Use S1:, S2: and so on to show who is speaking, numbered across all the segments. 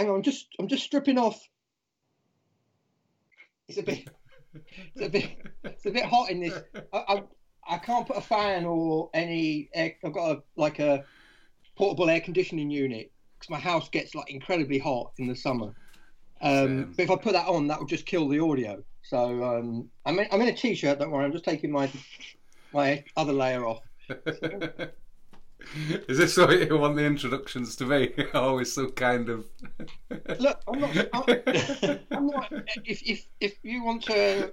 S1: hang on, just I'm just stripping off. It's a bit, it's a bit, it's a bit hot in this. I, I, I can't put a fan or any. Air, I've got a like a portable air conditioning unit because my house gets like incredibly hot in the summer. Um, but if I put that on, that will just kill the audio. So um, I'm in, I'm in a t-shirt. Don't worry, I'm just taking my my other layer off.
S2: Is this what you want the introductions to be? Always so kind of.
S1: Look, I'm not. I'm, I'm not. If if if you want to,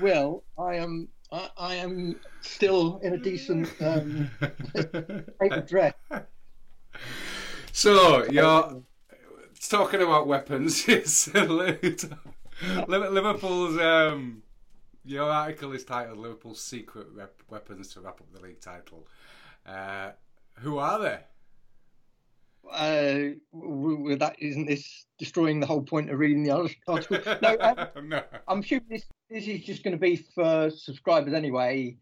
S1: Will, I am. I, I am still in a decent um, dress.
S2: So you're talking about weapons. Liverpool's. Um, your article is titled "Liverpool's Secret Weapons to Wrap Up the League Title." Uh, who are they?
S1: Uh, w- that isn't this destroying the whole point of reading the article? No, um,
S2: no.
S1: I'm sure this this is just going to be for subscribers anyway.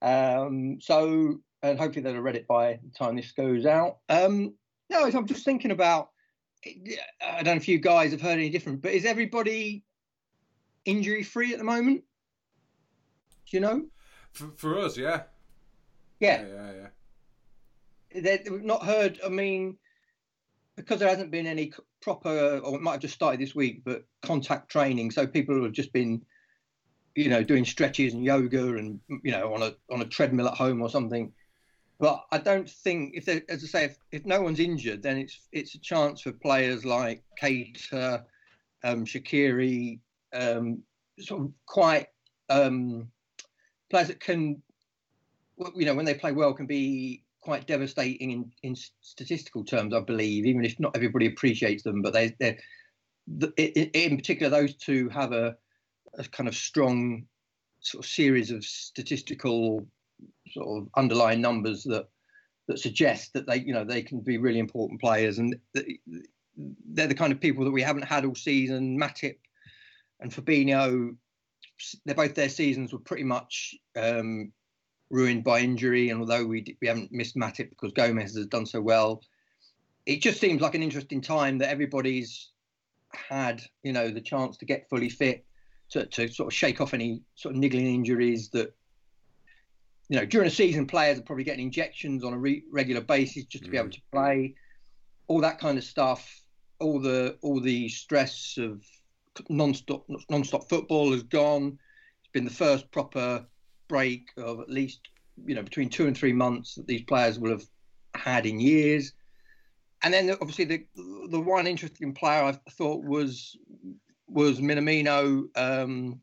S1: Um, so and hopefully they'll have read it by the time this goes out. Um, no, I'm just thinking about. I don't know if you guys have heard any different, but is everybody injury free at the moment? Do you know?
S2: For, for us, yeah.
S1: Yeah.
S2: Yeah, yeah, yeah.
S1: They- We've not heard. I mean, because there hasn't been any proper, or it might have just started this week, but contact training. So people have just been, you know, doing stretches and yoga and you know on a on a treadmill at home or something. But I don't think if they, as I say, if, if no one's injured, then it's it's a chance for players like Keita, um, Shaqiri, um, sort of quite um, players that can, you know, when they play well, can be quite devastating in, in statistical terms, I believe, even if not everybody appreciates them. But they, they're, the, in, in particular, those two have a, a kind of strong sort of series of statistical sort of underlying numbers that that suggest that they, you know, they can be really important players, and they're the kind of people that we haven't had all season. Matip and Fabinho, they're both their seasons were pretty much um, ruined by injury. And although we we haven't missed Matip because Gomez has done so well, it just seems like an interesting time that everybody's had, you know, the chance to get fully fit, to, to sort of shake off any sort of niggling injuries that. You know, during a season, players are probably getting injections on a re- regular basis just to be able mm. to play, all that kind of stuff. All the all the stress of non-stop non-stop football has gone. It's been the first proper break of at least you know between two and three months that these players will have had in years. And then obviously the the one interesting player I thought was was Minamino, um,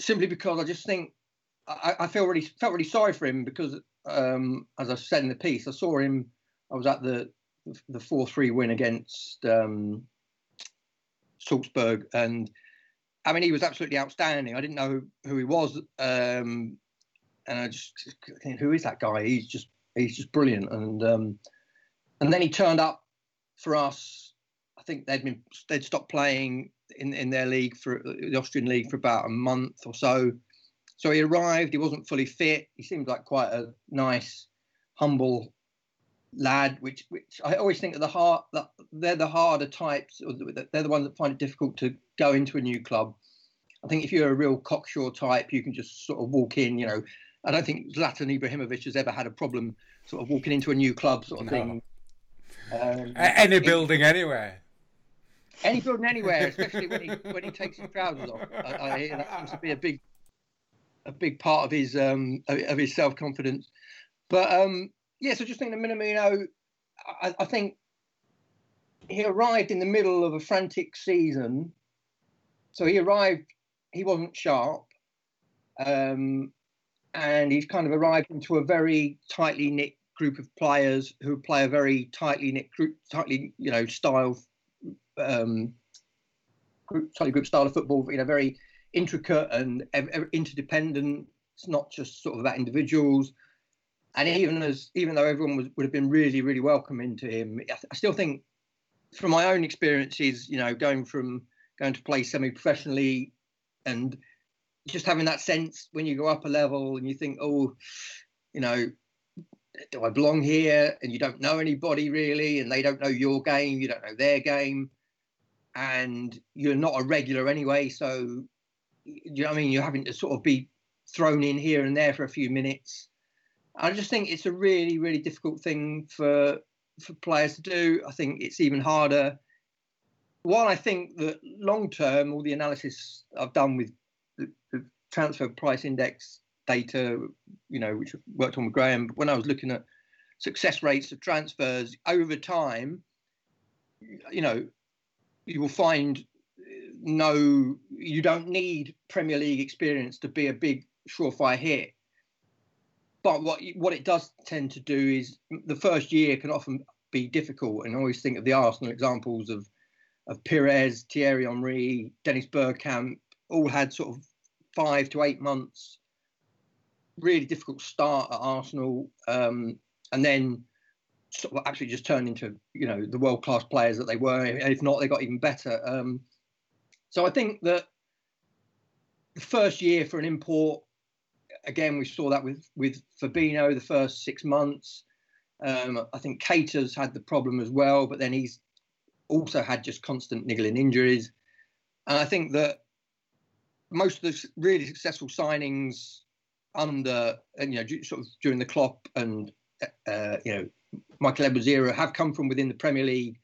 S1: simply because I just think I, I feel really felt really sorry for him because um, as I said in the piece, I saw him. I was at the the four three win against um, Salzburg, and I mean he was absolutely outstanding. I didn't know who he was, um, and I just think, who is that guy? He's just he's just brilliant. And um, and then he turned up for us. I think they'd been they'd stopped playing in in their league for the Austrian league for about a month or so. So he arrived. He wasn't fully fit. He seemed like quite a nice, humble lad. Which which I always think are the hard that they're the harder types. Or they're the ones that find it difficult to go into a new club. I think if you're a real cocksure type, you can just sort of walk in. You know, I don't think Zlatan Ibrahimovic has ever had a problem sort of walking into a new club sort of
S2: No.
S1: thing. Um,
S2: Any building anywhere.
S1: any building anywhere, especially when he when he takes his trousers off. I, I hear that seems to be a big a big part of his um of his self confidence. But um yeah, so just thinking of Minamino, I, I think he arrived in the middle of a frantic season. So he arrived, he wasn't sharp, um, and he's kind of arrived into a very tightly knit group of players who play a very tightly knit group, tightly you know style um, group, tightly group style of football. You know, very intricate and interdependent. It's not just sort of about individuals. And even as even though everyone was, would have been really really welcoming to him, I, I still think from my own experiences, you know, going from going to play semi-professionally and just having that sense when you go up a level and you think, oh, you know, do I belong here? And you don't know anybody really, and they don't know your game, you don't know their game, and you're not a regular anyway. So, you know I mean? You're having to sort of be thrown in here and there for a few minutes. I just think it's a really, really difficult thing for for players to do. I think it's even harder. While I think that long term, all the analysis I've done with the, the transfer price index data, you know, which I worked on with Graeme, when I was looking at success rates of transfers over time, you know, you will find no, you don't need Premier League experience to be a big surefire hit. But what what it does tend to do is the first year can often be difficult, and I always think of the Arsenal examples of of Pires, Thierry Henry, Dennis Bergkamp, all had sort of five to eight months really difficult start at Arsenal, um, and then sort of actually just turned into you know the world class players that they were. If not, they got even better. Um, so I think that the first year for an import, again, we saw that with with Fabinho the first six months. Um, I think Keita's had the problem as well, but then he's also had just constant niggling injuries. And I think that most of the really successful signings under, you know, sort of during the Klopp and, uh, you know, Michael Edwards era have come from within the Premier League.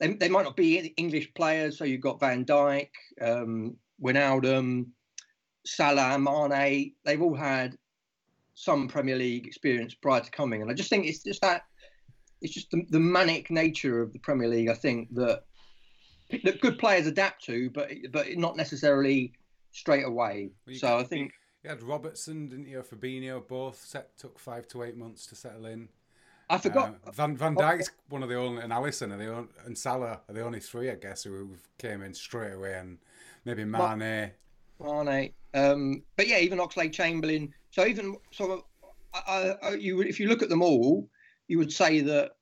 S1: They, they might not be English players, so you've got Van Dijk, um, Wijnaldum, Salah, Mane. They've all had some Premier League experience prior to coming, and I just think it's just that it's just the, the manic nature of the Premier League. I think that that good players adapt to, but but not necessarily straight away. Well, so I think
S2: you had Robertson, didn't you? Fabinho, both set took five to eight months to settle in.
S1: I forgot
S2: uh, Van Van Dijk's one of the only, and Alisson are the only, and Salah are the only three, I guess, who came in straight away, and maybe Mane.
S1: Mane, um, but yeah, even Oxlade Chamberlain. So even so, I, I, you if you look at them all, you would say that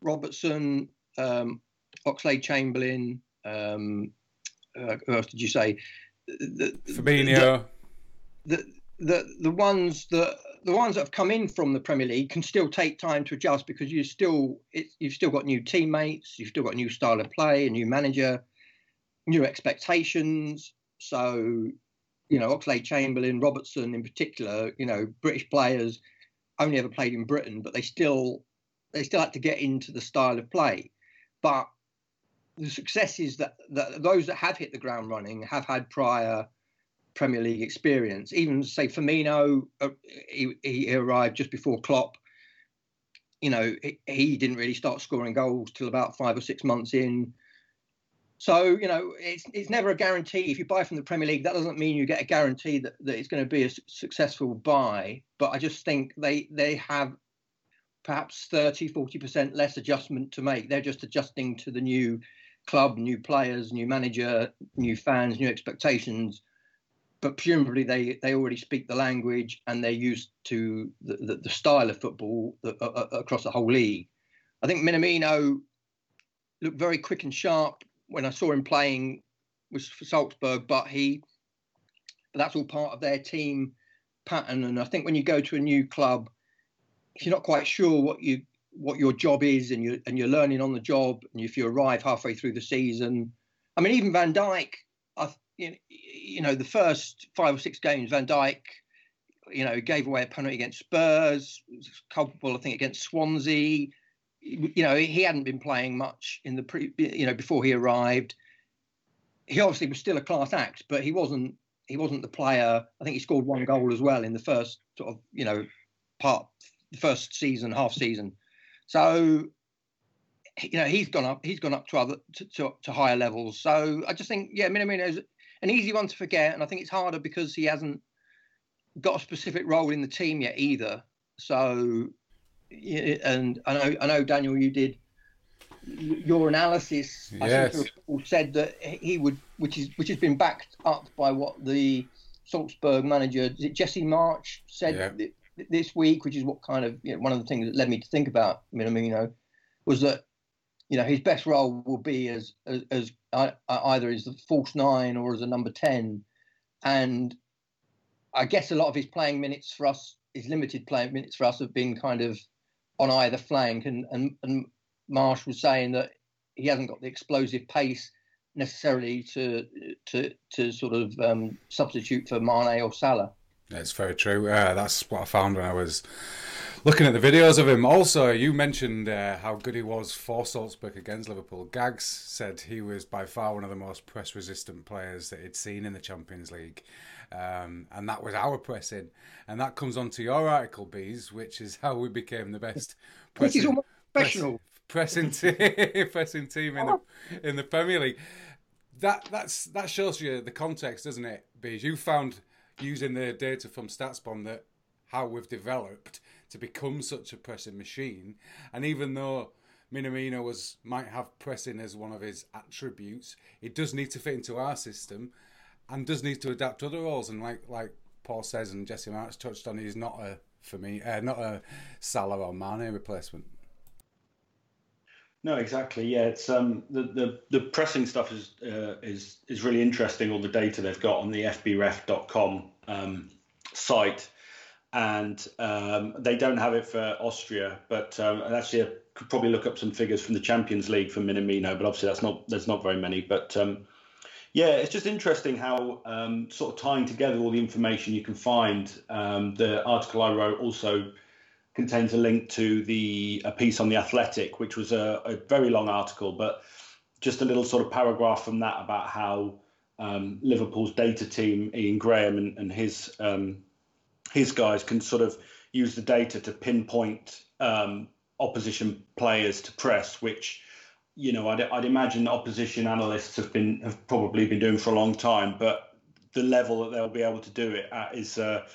S1: Robertson, um, Oxlade Chamberlain, um, uh, who else did you say?
S2: The, Fabinho.
S1: The, the, the the ones that the ones that have come in from the Premier League can still take time to adjust because you still it, you've still got new teammates, you've still got a new style of play, a new manager, new expectations. So, you know, Oxlade Chamberlain, Robertson in particular, you know, British players only ever played in Britain, but they still they still had to get into the style of play. But the successes that, that those that have hit the ground running have had prior Premier League experience. Even say Firmino, uh, he, he, arrived just before Klopp. You know, he, didn't really start scoring goals till about five or six months in. So you know, it's it's never a guarantee. If you buy from the Premier League, that doesn't mean you get a guarantee that, that it's going to be a successful buy. But I just think they they have perhaps 30, 40% less adjustment to make. They're just adjusting to the new club, new players, new manager, new fans, new expectations. But presumably they, they already speak the language and they're used to the, the, the style of football across the whole league. I think Minamino looked very quick and sharp when I saw him playing was for Salzburg, but he but that's all part of their team pattern. And I think when you go to a new club, if you're not quite sure what you what your job is and you and you're learning on the job and if you arrive halfway through the season i mean even van dijk I, you know the first five or six games van dijk you know gave away a penalty against spurs culpable i think against swansea you know he hadn't been playing much in the pre you know before he arrived he obviously was still a class act but he wasn't he wasn't the player i think he scored one goal as well in the first sort of you know part the first season, half season. So, you know, he's gone up. He's gone up to other to, to, to higher levels. So I just think, yeah, Minamino is an easy one to forget, and I think it's harder because he hasn't got a specific role in the team yet either. So, and I know, I know, Daniel, you did your analysis.
S2: Yes.
S1: I said that he would, which is which has been backed up by what the Salzburg manager, Jesse Marsch said yeah this week, which is what kind of you know, one of the things that led me to think about Minamino, was that you know his best role will be as as, as uh, either as the false nine or as a number ten, and I guess a lot of his playing minutes for us, his limited playing minutes for us, have been kind of on either flank, and, and, and Marsch was saying that he hasn't got the explosive pace necessarily to to to sort of um, substitute for Mane or Salah.
S2: That's very true. Uh, that's what I found when I was looking at the videos of him. Also, you mentioned uh, how good he was for Salzburg against Liverpool. Gags said he was by far one of the most press resistant players that he'd seen in the Champions League. Um, and that was our pressing. And that comes on to your article, Beez, which is how we became the best
S1: pressing, professional.
S2: Press, pressing, te- pressing team in the, in the Premier League. That that's that shows you the context, doesn't it, Beez? You found using the data from StatsBomb that how we've developed to become such a pressing machine. And even though Minamino was might have pressing as one of his attributes, it does need to fit into our system and does need to adapt to other roles. And like like Paul says and Jesse Marsch touched on, he's not a for me uh, not a Salah or Mane replacement.
S3: No, exactly. Yeah, it's um, the, the the pressing stuff is uh, is is really interesting. All the data they've got on the FBref.com um, site, and um, they don't have it for Austria. But um, actually, I could probably look up some figures from the Champions League for Minamino, but obviously that's not there's not very many. But um, yeah, it's just interesting how um, sort of tying together all the information you can find. Um, the article I wrote also contains a link to the a piece on the Athletic, which was a, a very long article, but just a little sort of paragraph from that about how um, Liverpool's data team, Ian Graham and, and his his guys can sort of use the data to pinpoint um, opposition players to press, which you know I'd, I'd imagine opposition analysts have been have probably been doing for a long time, but the level that they'll be able to do it at is uh,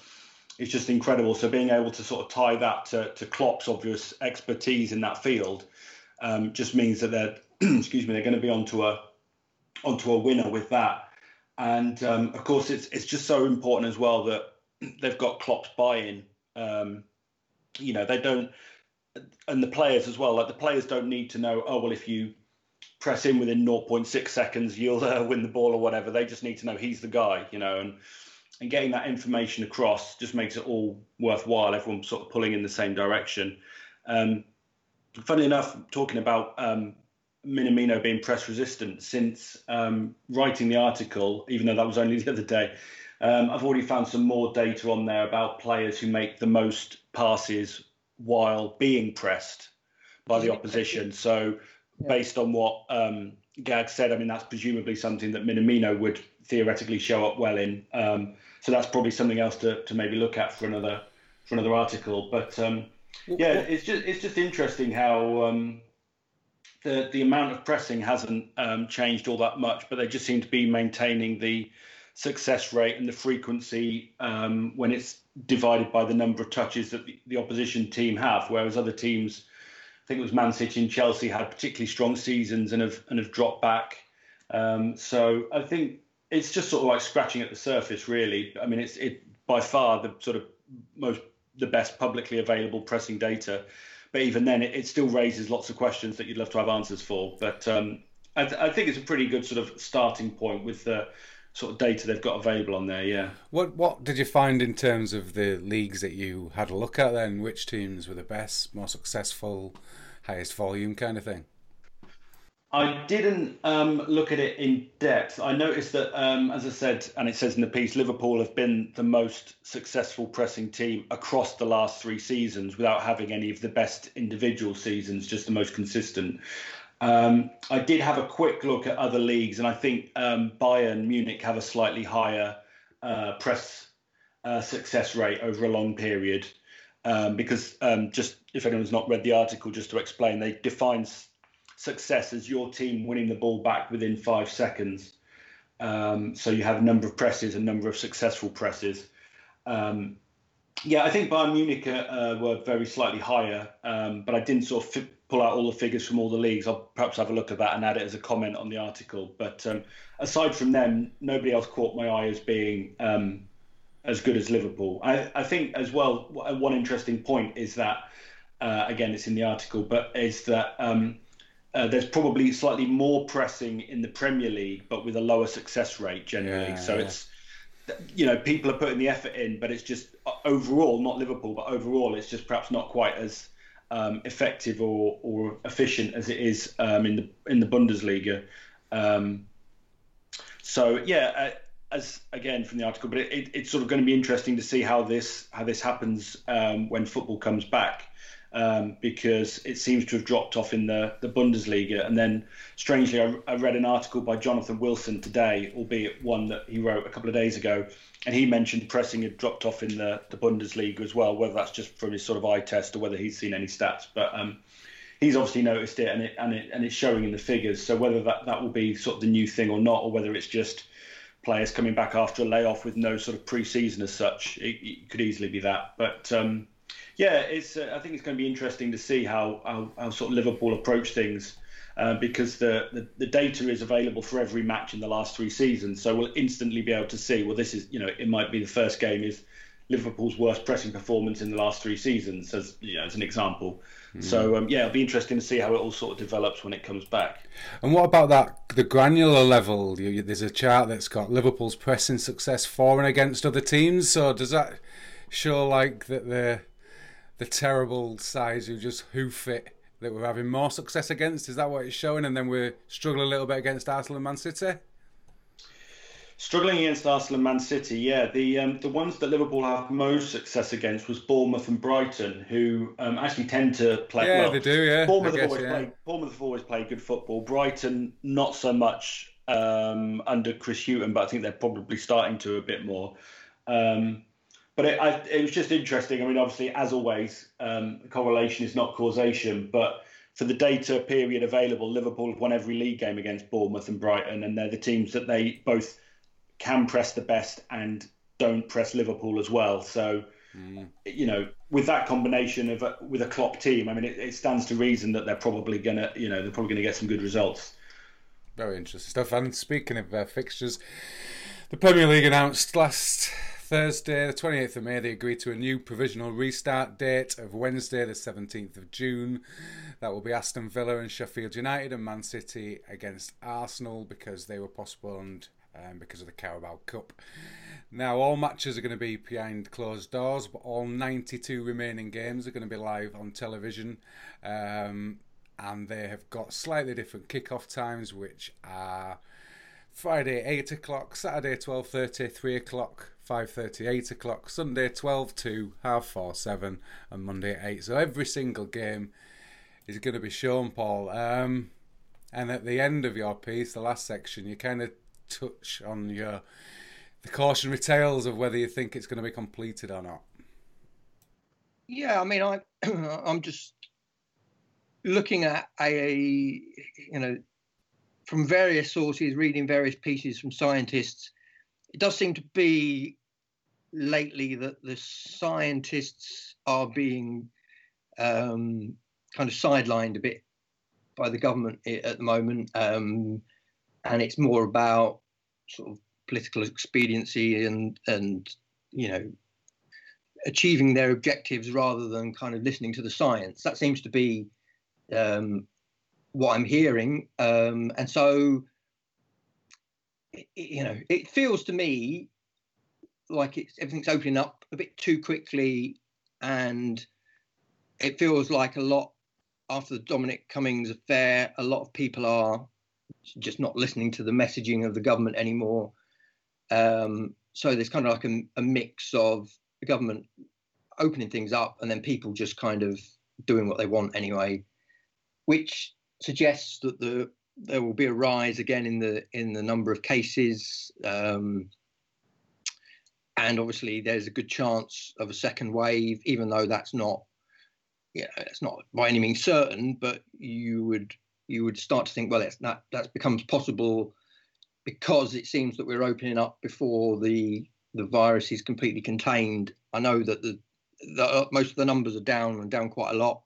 S3: is just incredible. So being able to sort of tie that to, to Klopp's obvious expertise in that field um, just means that they're excuse me they're going to be onto a onto a winner with that. And um, of course, it's it's just so important as well that they've got Klopp's buy-in. Um, you know, they don't, and the players as well. Like the players don't need to know. Oh well, if you press in within 0.6 seconds, you'll uh, win the ball or whatever. They just need to know he's the guy. You know, and and getting that information across just makes it all worthwhile. Everyone sort of pulling in the same direction. Um, funny enough, talking about um, Minamino being press resistant since um, writing the article, even though that was only the other day. Um, I've already found some more data on there about players who make the most passes while being pressed by the opposition. So, based on what um, Gag said, I mean, that's presumably something that Minamino would theoretically show up well in. Um, so that's probably something else to, to maybe look at for another for another article. But um, yeah, it's just it's just interesting how um, the the amount of pressing hasn't um, changed all that much, but they just seem to be maintaining the success rate and the frequency um, when it's divided by the number of touches that the, the, opposition team have, whereas other teams, I think it was Man City and Chelsea, had particularly strong seasons and have and have dropped back. Um, so I think it's just sort of like scratching at the surface, really. I mean, it's it by far the sort of most the best publicly available pressing data, but even then, it, it still raises lots of questions that you'd love to have answers for. But um, I, th- I, think it's a pretty good sort of starting point with the sort of data they've got available on there. Yeah.
S2: What What did you find in terms of the leagues that you had a look at? Then, which teams were the best, more successful, highest volume kind of thing?
S3: I didn't um, look at it in depth. I noticed that, um, as I said, and it says in the piece, Liverpool have been the most successful pressing team across the last three seasons without having any of the best individual seasons, just the most consistent. Um, I did have a quick look at other leagues, and I think um, Bayern Munich have a slightly higher uh, press uh, success rate over a long period. Um, because um, just if anyone's not read the article, just to explain, they define success as your team winning the ball back within five seconds. Um, so you have a number of presses, a number of successful presses. Um, yeah, I think Bayern Munich uh, were very slightly higher, but I didn't sort of pull out all the figures from all the leagues. I'll perhaps have a look at that and add it as a comment on the article. But um, aside from them, nobody else caught my eye as being um, as good as Liverpool. I, I, think as well, one interesting point is that, uh, again, it's in the article, but is that um, uh, there's probably slightly more pressing in the Premier League, but with a lower success rate generally. Yeah, so yeah. it's you know people are putting the effort in, but it's just uh, overall not Liverpool, but overall it's just perhaps not quite as um, effective or, or efficient as it is um, in the in the Bundesliga. Um, so yeah, uh, as again from the article, but it, it, it's sort of going to be interesting to see how this how this happens um, when football comes back. Um, because it seems to have dropped off in the, the Bundesliga. And then, strangely, I, I, read an article by Jonathan Wilson today, albeit one that he wrote a couple of days ago, and he mentioned pressing had dropped off in the, the Bundesliga as well, whether that's just from his sort of eye test or whether he's seen any stats. But um, he's obviously noticed it and it, and it and it's showing in the figures. So whether that, that will be sort of the new thing or not, or whether it's just players coming back after a layoff with no sort of pre-season as such, it, it could easily be that. But um, yeah, it's. Uh, I think it's going to be interesting to see how how, how sort of Liverpool approach things. Uh, because the, the, the data is available for every match in the last three seasons, so we'll instantly be able to see. Well, this is you know it might be the first game is Liverpool's worst pressing performance in the last three seasons, as you know, as an example. Mm. So um, yeah, it'll be interesting to see how it all sort of develops when it comes back.
S2: And what about that the granular level? You, you, there's a chart that's got Liverpool's pressing success for and against other teams. So does that show like that the the terrible sides who just hoof it that we're having more success against? Is that what it's showing? And then we're struggling a little bit against Arsenal and Man City?
S3: Struggling against Arsenal and Man City, yeah. The um, the ones that Liverpool have most success against was Bournemouth and Brighton, who um, actually tend to play.
S2: Yeah,
S3: well.
S2: they do. Yeah,
S3: Bournemouth, guess, have always yeah. played, Bournemouth have always played good football. Brighton, not so much um, under Chris Hughton, but I think they're probably starting to a bit more. Um, but it, I, it was just interesting. I mean, obviously, as always, um, correlation is not causation. But for the data period available, Liverpool have won every league game against Bournemouth and Brighton, and they're the teams that they both can press the best and don't press Liverpool as well. So, mm. you know, with that combination of a, with a Klopp team, I mean, it, it stands to reason that they're probably gonna, you know, they're probably gonna get some good results.
S2: Very interesting stuff. And speaking of uh, fixtures, the Premier League announced last Thursday, the 28th of May, they agreed to a new provisional restart date of Wednesday, the 17th of June. That will be Aston Villa and Sheffield United and Man City against Arsenal because they were postponed um, because of the Carabao Cup. Now, all matches are going to be behind closed doors, but all 92 remaining games are going to be live on television. Um, and they have got slightly different kick-off times, which are Friday 8 o'clock, Saturday 12.30, 3 o'clock, 5.30, 8 o'clock, Sunday 12 2, half 4, 7, and Monday 8. So every single game is going to be shown, Paul. Um, and at the end of your piece, the last section, you kind of touch on your the cautionary tales of whether you think it's going to be completed or not.
S1: Yeah, I mean, I I'm just looking at a you know from various sources, reading various pieces from scientists it does seem to be lately that the scientists are being um, kind of sidelined a bit by the government at the moment, um, and it's more about sort of political expediency and and you know achieving their objectives rather than kind of listening to the science. That seems to be um, what I'm hearing, um, and so you know, it feels to me like it's everything's opening up a bit too quickly, and it feels like a lot after the Dominic Cummings affair. A lot of people are just not listening to the messaging of the government anymore. Um, so there's kind of like a, a mix of the government opening things up and then people just kind of doing what they want anyway, which suggests that the there will be a rise again in the in the number of cases, um, and obviously there's a good chance of a second wave, even though that's not, yeah, it's not by any means certain. But you would you would start to think, well, that that becomes possible because it seems that we're opening up before the the virus is completely contained. I know that the, the most of the numbers are down and down quite a lot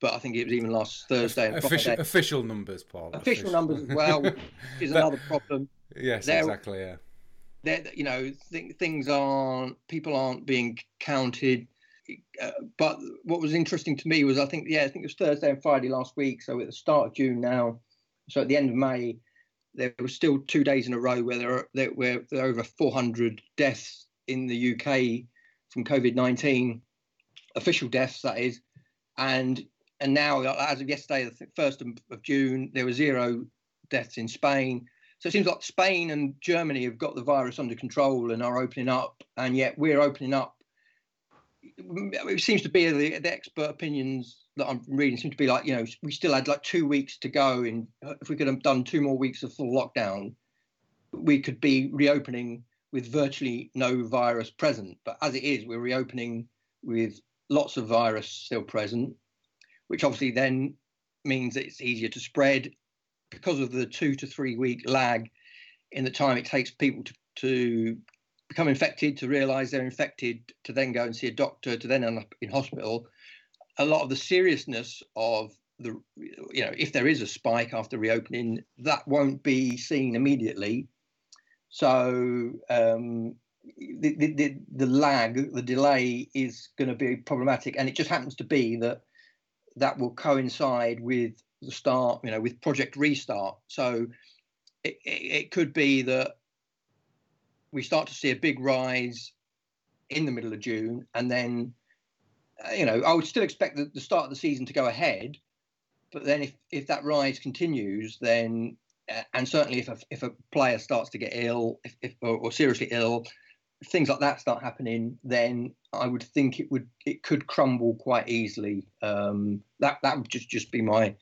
S1: but I think it was even last Thursday.
S2: Official, official numbers, Paul.
S1: Official, official. numbers as well is another problem.
S2: Yes, they're, exactly. Yeah.
S1: They're, you know, th- things aren't people aren't being counted. Uh, but what was interesting to me was I think yeah I think it was Thursday and Friday last week. So at the start of June now, so at the end of May, there were still two days in a row where there are there were there are over 400 deaths in the UK from COVID 19, official deaths that is, and and now, as of yesterday, the first of June, there were zero deaths in Spain. So it seems like Spain and Germany have got the virus under control and are opening up, and yet we're opening up. It seems to be the, the expert opinions that I'm reading seem to be like, you know, we still had like two weeks to go. In if we could have done two more weeks of full lockdown, we could be reopening with virtually no virus present. But as it is, we're reopening with lots of virus still present, which obviously then means that it's easier to spread because of the two to three week lag in the time it takes people to, to become infected, to realize they're infected, to then go and see a doctor, to then end up in hospital. A lot of the seriousness of the, you know, if there is a spike after reopening, that won't be seen immediately. So um, the, the, the lag, the delay is going to be problematic. And it just happens to be that that will coincide with the start, you know, with Project Restart. So it, it, it could be that we start to see a big rise in the middle of June, and then, uh, you know, I would still expect the, the start of the season to go ahead. But then, if if that rise continues, then uh, and certainly if a, if a player starts to get ill, if, if or, or seriously ill, things like that start happening, then I would think it would it could crumble quite easily. Um, that that would just just be my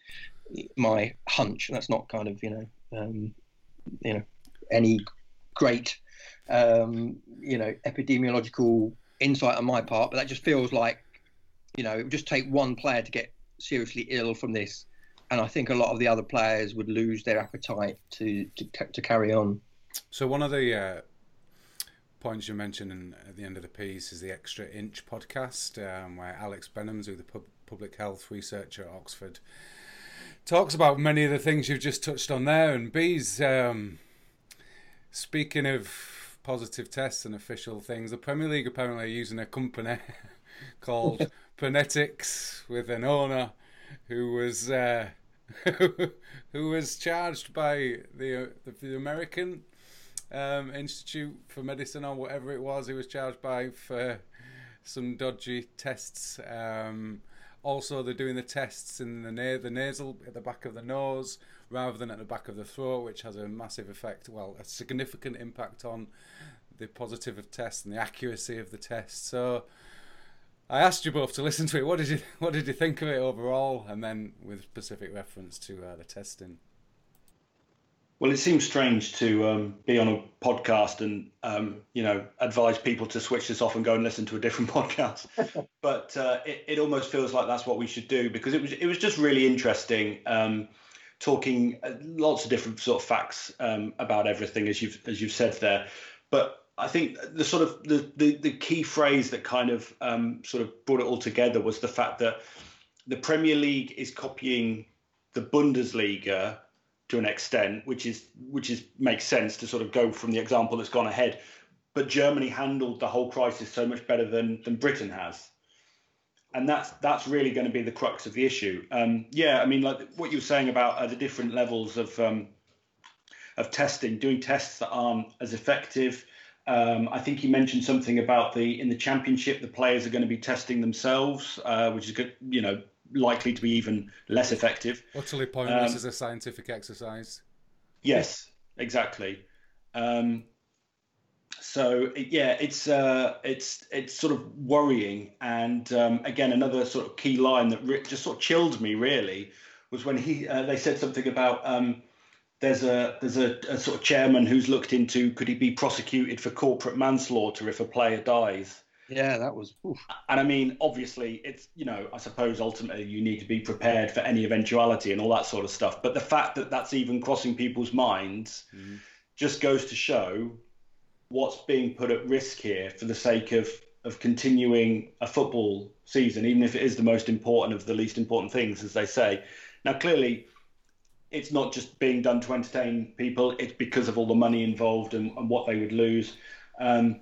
S1: my hunch. That's not kind of you know um, you know any great um, you know epidemiological insight on my part, but that just feels like you know it would just take one player to get seriously ill from this, and I think a lot of the other players would lose their appetite to to, to carry on.
S2: So one of the uh, points you mentioned at the end of the piece is the Extra Inch podcast, um, where Alex Benhams, who's the pub- public health researcher at Oxford, talks about many of the things you've just touched on there. And Beez, um, speaking of positive tests and official things, the Premier League apparently are using a company called Prenetics with an owner who was uh, who was charged by the the, the American um, Institute for Medicine or whatever it was he was charged by for some dodgy tests. Um, also, they're doing the tests in the, na- the nasal at the back of the nose rather than at the back of the throat, which has a massive effect, well, a significant impact on the positive of tests and the accuracy of the test. So, I asked you both to listen to it. What did you What did you think of it overall, and then with specific reference to uh, the testing?
S3: Well, it seems strange to um, be on a podcast and um, you know advise people to switch this off and go and listen to a different podcast. but uh, it, it, almost feels like that's what we should do because it was it was just really interesting um, talking uh, lots of different sort of facts um, about everything as you've as you've said there. But I think the sort of the the, the key phrase that kind of um, sort of brought it all together was the fact that the Premier League is copying the Bundesliga to an extent, which is which is makes sense to sort of go from the example that's gone ahead. But Germany handled the whole crisis so much better than than Britain has, and that's that's really going to be the crux of the issue. Um, yeah, I mean, like what you were saying about uh, the different levels of um, of testing, doing tests that aren't as effective. Um, I think he mentioned something about the in the championship, the players are going to be testing themselves, uh, which is good. You know, likely to be even less effective.
S2: Utterly pointless um, as a scientific exercise.
S3: Yes, exactly. Um, so yeah, it's uh, it's it's sort of worrying. And um, again, another sort of key line that re- just sort of chilled me really was when he uh, they said something about um, there's a there's a, a, sort of chairman who's looked into could he be prosecuted for corporate manslaughter if a player dies.
S1: Yeah, that was. Oof.
S3: And I mean, obviously, it's you know, I suppose ultimately you need to be prepared for any eventuality and all that sort of stuff. But the fact that that's even crossing people's minds mm. just goes to show what's being put at risk here for the sake of of continuing a football season, even if it is the most important of the least important things, as they say. Now, clearly, it's not just being done to entertain people; it's because of all the money involved and, and what they would lose. Um,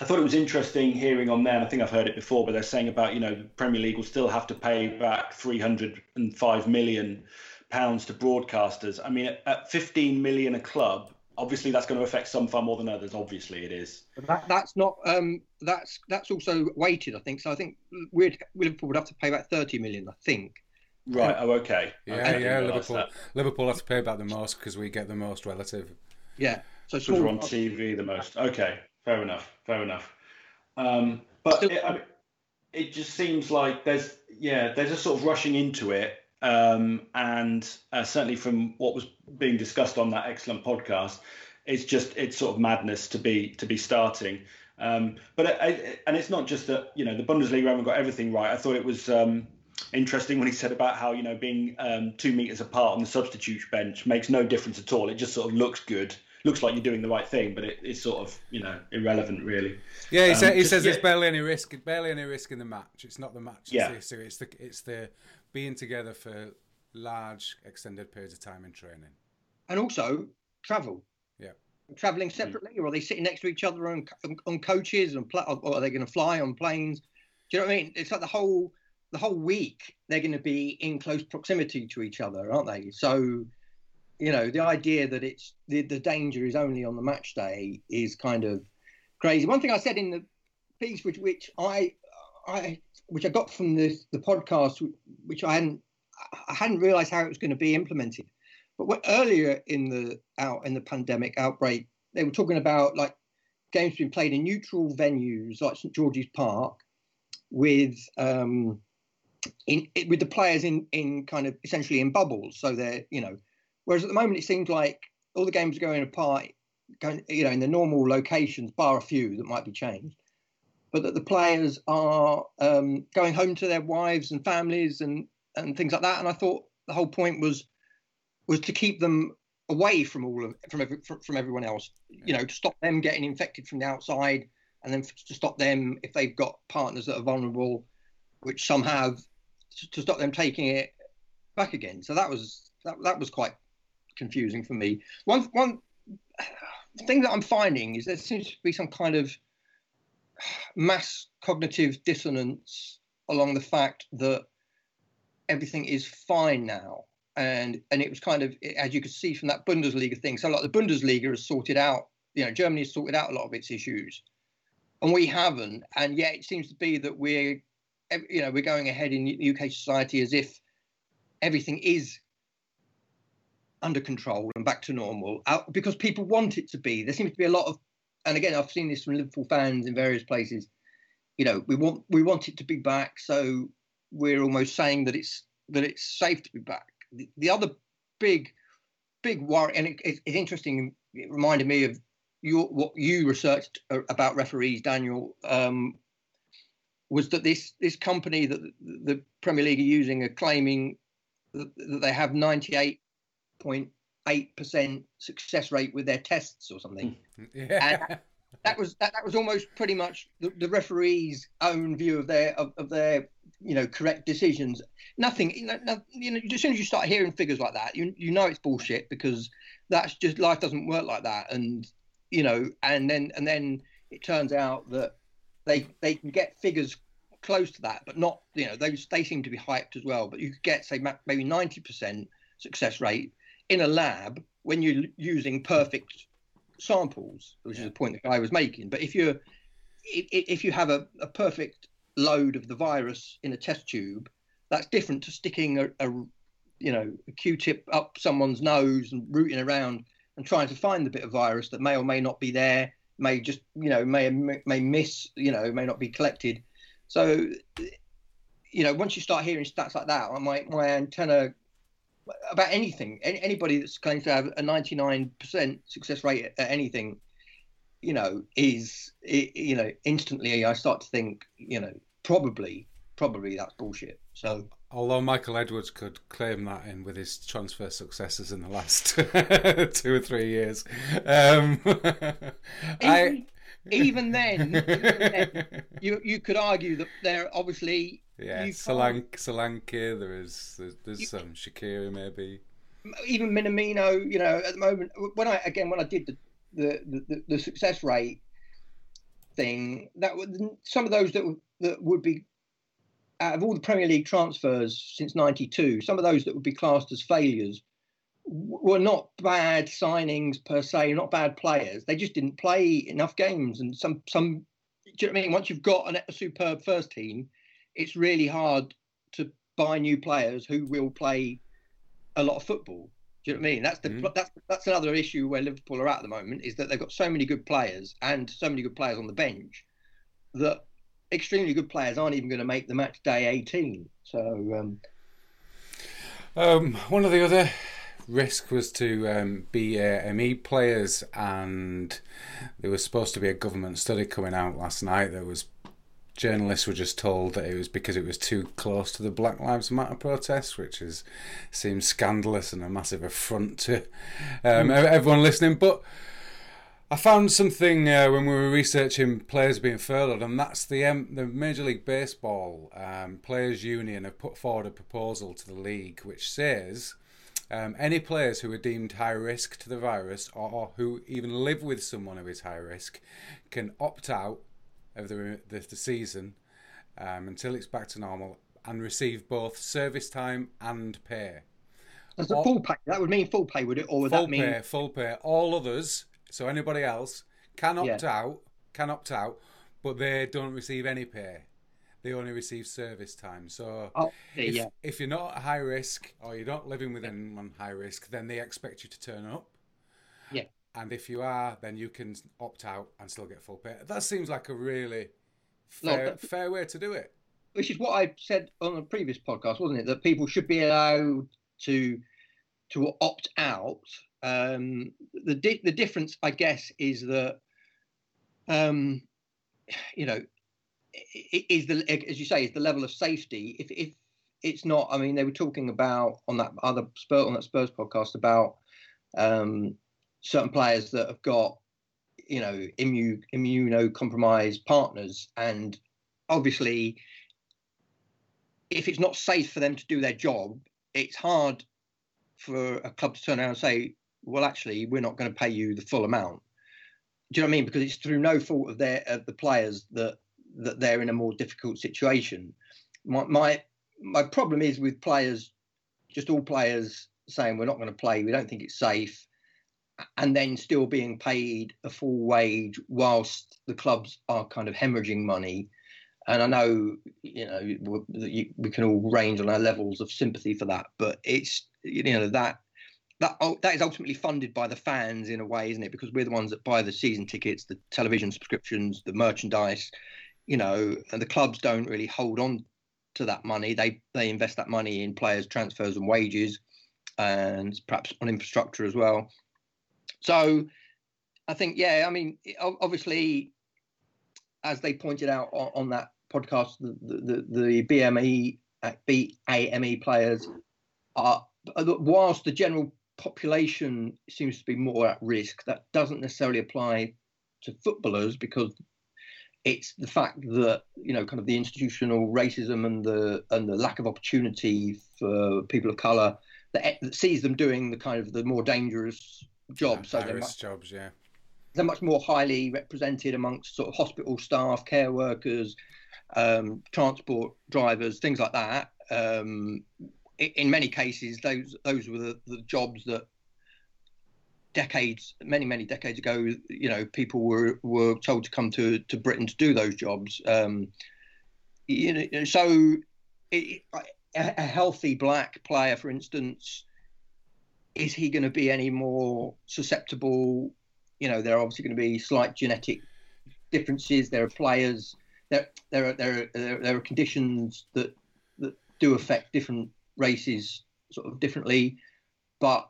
S3: I thought it was interesting hearing on there, and I think I've heard it before, but they're saying about, you know, the Premier League will still have to pay back 305 million pounds to broadcasters. I mean, at 15 million a club, obviously that's going to affect some far more than others. Obviously, it is.
S1: That, that's not. Um, that's that's also weighted. I think so. I think we'd, Liverpool would have to pay back 30 million. I think.
S3: Right. Oh, okay.
S2: Yeah,
S3: okay.
S2: yeah. Liverpool. That. Liverpool have to pay back the most because we get the most relative.
S1: Yeah.
S3: So because we're on TV the most. Okay. Fair enough. Fair enough. Um, but it, I mean, it just seems like there's yeah there's a sort of rushing into it, um, and uh, certainly from what was being discussed on that excellent podcast, it's just it's sort of madness to be to be starting. Um, but it, and it's not just that you know the Bundesliga haven't got everything right. I thought it was um, interesting when he said about how you know being um, two meters apart on the substitute bench makes no difference at all. It just sort of looks good, looks like you're doing the right thing, but it, it's sort of you know irrelevant really.
S2: Yeah, he, um, he just, says yeah. there's barely any risk, barely any risk in the match. It's not the match.
S3: Yeah.
S2: It's the, it's the it's the being together for large extended periods of time in training,
S1: and also travel.
S2: Yeah.
S1: Traveling separately, or are they sitting next to each other on on coaches, and or are they going to fly on planes? Do you know what I mean? It's like the whole the whole week they're going to be in close proximity to each other, aren't they? So, you know, the idea that it's the, the danger is only on the match day is kind of crazy. One thing I said in the piece, which which I I which I got from the the podcast, which I hadn't I hadn't realised how it was going to be implemented. But what, earlier in the out in the pandemic outbreak, they were talking about like games being played in neutral venues like St George's Park with um, in, with the players in in kind of essentially in bubbles. So they're you know, whereas at the moment it seems like all the games are going apart, going you know in the normal locations, bar a few that might be changed, but that the players are um, going home to their wives and families and and things like that. And I thought the whole point was was to keep them away from all of from every, from everyone else. You know, to stop them getting infected from the outside, and then to stop them if they've got partners that are vulnerable, which some have, to stop them taking it back again. So that was that, that was quite confusing for me. One one thing that I'm finding is there seems to be some kind of mass cognitive dissonance along the fact that everything is fine now. And and it was kind of as you could see from that Bundesliga thing. So like the Bundesliga has sorted out, you know, Germany has sorted out a lot of its issues, and we haven't. And yet it seems to be that we're you know, we're going ahead in UK society as if everything is under control and back to normal out, because people want it to be. There seems to be a lot of, and again, I've seen this from Liverpool fans in various places. You know, we want we want it to be back, so we're almost saying that it's that it's safe to be back. The, the other big, big worry, and it, it, it's interesting. It reminded me of your what you researched uh, about referees, Daniel. Um, was that this this company that the Premier League are using are claiming that they have 98 0.8% success rate with their tests or something. Hmm.
S2: yeah.
S1: And that was that, that was almost pretty much the, the referee's own view of their of, of their you know correct decisions. Nothing, you know, you know, as soon as you start hearing figures like that, you you know it's bullshit because that's just life doesn't work like that. And you know, and then and then it turns out that they they can get figures close to that, but not you know those they seem to be hyped as well. But you could get say maybe ninety percent success rate in a lab when you're using perfect samples, which is the point that I was making. But if you're if you have a, a perfect load of the virus in a test tube, that's different to sticking a, a you know a Q-tip up someone's nose and rooting around and trying to find the bit of virus that may or may not be there, may just you know may may miss, you know, may not be collected. So, you know, once you start hearing stats like that, my my antenna about anything, anybody that's claims to have a 99% success rate at anything, you know, is you know instantly I start to think, you know, probably probably that's bullshit. So
S2: although Michael Edwards could claim that in with his transfer successes in the last two or three years, um,
S1: I even then, even then you you could argue that they're obviously
S2: yeah Solanke, Solanke there is there's, there's you, some Shaqiri maybe
S1: even Minamino you know at the moment when I again when I did the the, the, the success rate thing that would some of those that would, that would be out of all the Premier League transfers since '92, some of those that would be classed as failures were not bad signings per se, not bad players. They just didn't play enough games, and some some. Do you know what I mean? Once you've got an, a superb first team, it's really hard to buy new players who will play a lot of football. Do you know what I mean? That's the
S2: Mm.
S1: that's that's another issue where Liverpool are at at the moment is that they've got so many good players and so many good players on the bench that extremely good players aren't even going to make the match day 18. So um,
S2: Um, one of the other risk was to um, BAME players, and there was supposed to be a government study coming out last night that was journalists were just told that it was because it was too close to the Black Lives Matter protests, which is seems scandalous and a massive affront to um, everyone listening. But I found something uh, when we were researching players being furloughed, and that's the um, the Major League Baseball um, Players Union have put forward a proposal to the league which says um, any players who are deemed high risk to the virus or, or who even live with someone who is high risk can opt out of the the, the season um, until it's back to normal and receive both service time and pay.
S1: that's a full pay. That would mean full pay, would it? Or would
S2: full
S1: that mean
S2: pay, full pay. All others, so anybody else, can opt
S1: Yeah.
S2: out, can opt out, but they don't receive any pay. They only receive service time. So
S1: Oh,
S2: if,
S1: yeah.
S2: if you're not at high risk or you're not living with anyone high risk, then they expect you to turn up.
S1: Yeah.
S2: And if you are, then you can opt out and still get full pay. That seems like a really fair, fair way to do it.
S1: which is what I said on a previous podcast, wasn't it? That people should be allowed to to opt out. Um, the di- the difference, I guess, is that um, you know is the as you say is the level of safety. If if it's not, I mean, they were talking about on that other Spurs on that Spurs podcast about um, certain players that have got you know immu- immunocompromised partners and obviously if it's not safe for them to do their job, it's hard for a club to turn around and say, "Well, actually, we're not going to pay you the full amount." Do you know what I mean? Because it's through no fault of their of the players that that they're in a more difficult situation. My my my problem is with players, just all players saying we're not going to play, we don't think it's safe, and then still being paid a full wage whilst the clubs are kind of hemorrhaging money and I know you know we, can all range on our levels of sympathy for that, but it's you know that that that is ultimately funded by the fans in a way, isn't it? Because we're the ones that buy the season tickets, the television subscriptions, the merchandise, you know, and the clubs don't really hold on to that money. They they invest that money in players' transfers and wages, and perhaps on infrastructure as well. So, I think yeah, I mean, obviously as they pointed out on, on that podcast, the, the, the BME BAME uh, players are, whilst the general population seems to be more at risk, that doesn't necessarily apply to footballers because it's the fact that you know kind of the institutional racism and the and the lack of opportunity for people of color that, that sees them doing the kind of the more dangerous jobs. So they're much,
S2: jobs, yeah.
S1: they're much more highly represented amongst sort of hospital staff, care workers, um, transport drivers, things like that. Um, in many cases, those those were the, the jobs that decades, many many decades ago, you know, people were were told to come to to Britain to do those jobs. Um, you know, so it, a, a healthy black player, for instance, is he going to be any more susceptible? You know, there are obviously going to be slight genetic differences. There are players. There, there are there are, there are, conditions that that do affect different races sort of differently, but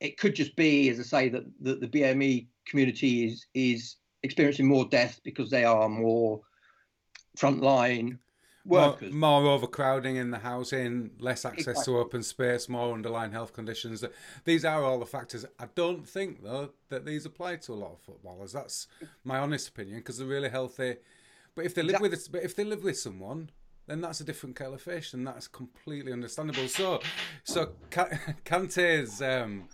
S1: it could just be, as I say, that, that the BME community is is experiencing more death because they are more frontline workers.
S2: more overcrowding in the housing, less access
S1: Exactly.
S2: to open space, more underlying health conditions. These are all the factors. I don't think though that these apply to a lot of footballers. That's my honest opinion because they're really healthy. But if they live
S1: Exactly.
S2: with, but if they live with someone, then that's a different kettle of fish, and that's completely understandable. So, so Ka- Kante's. Um,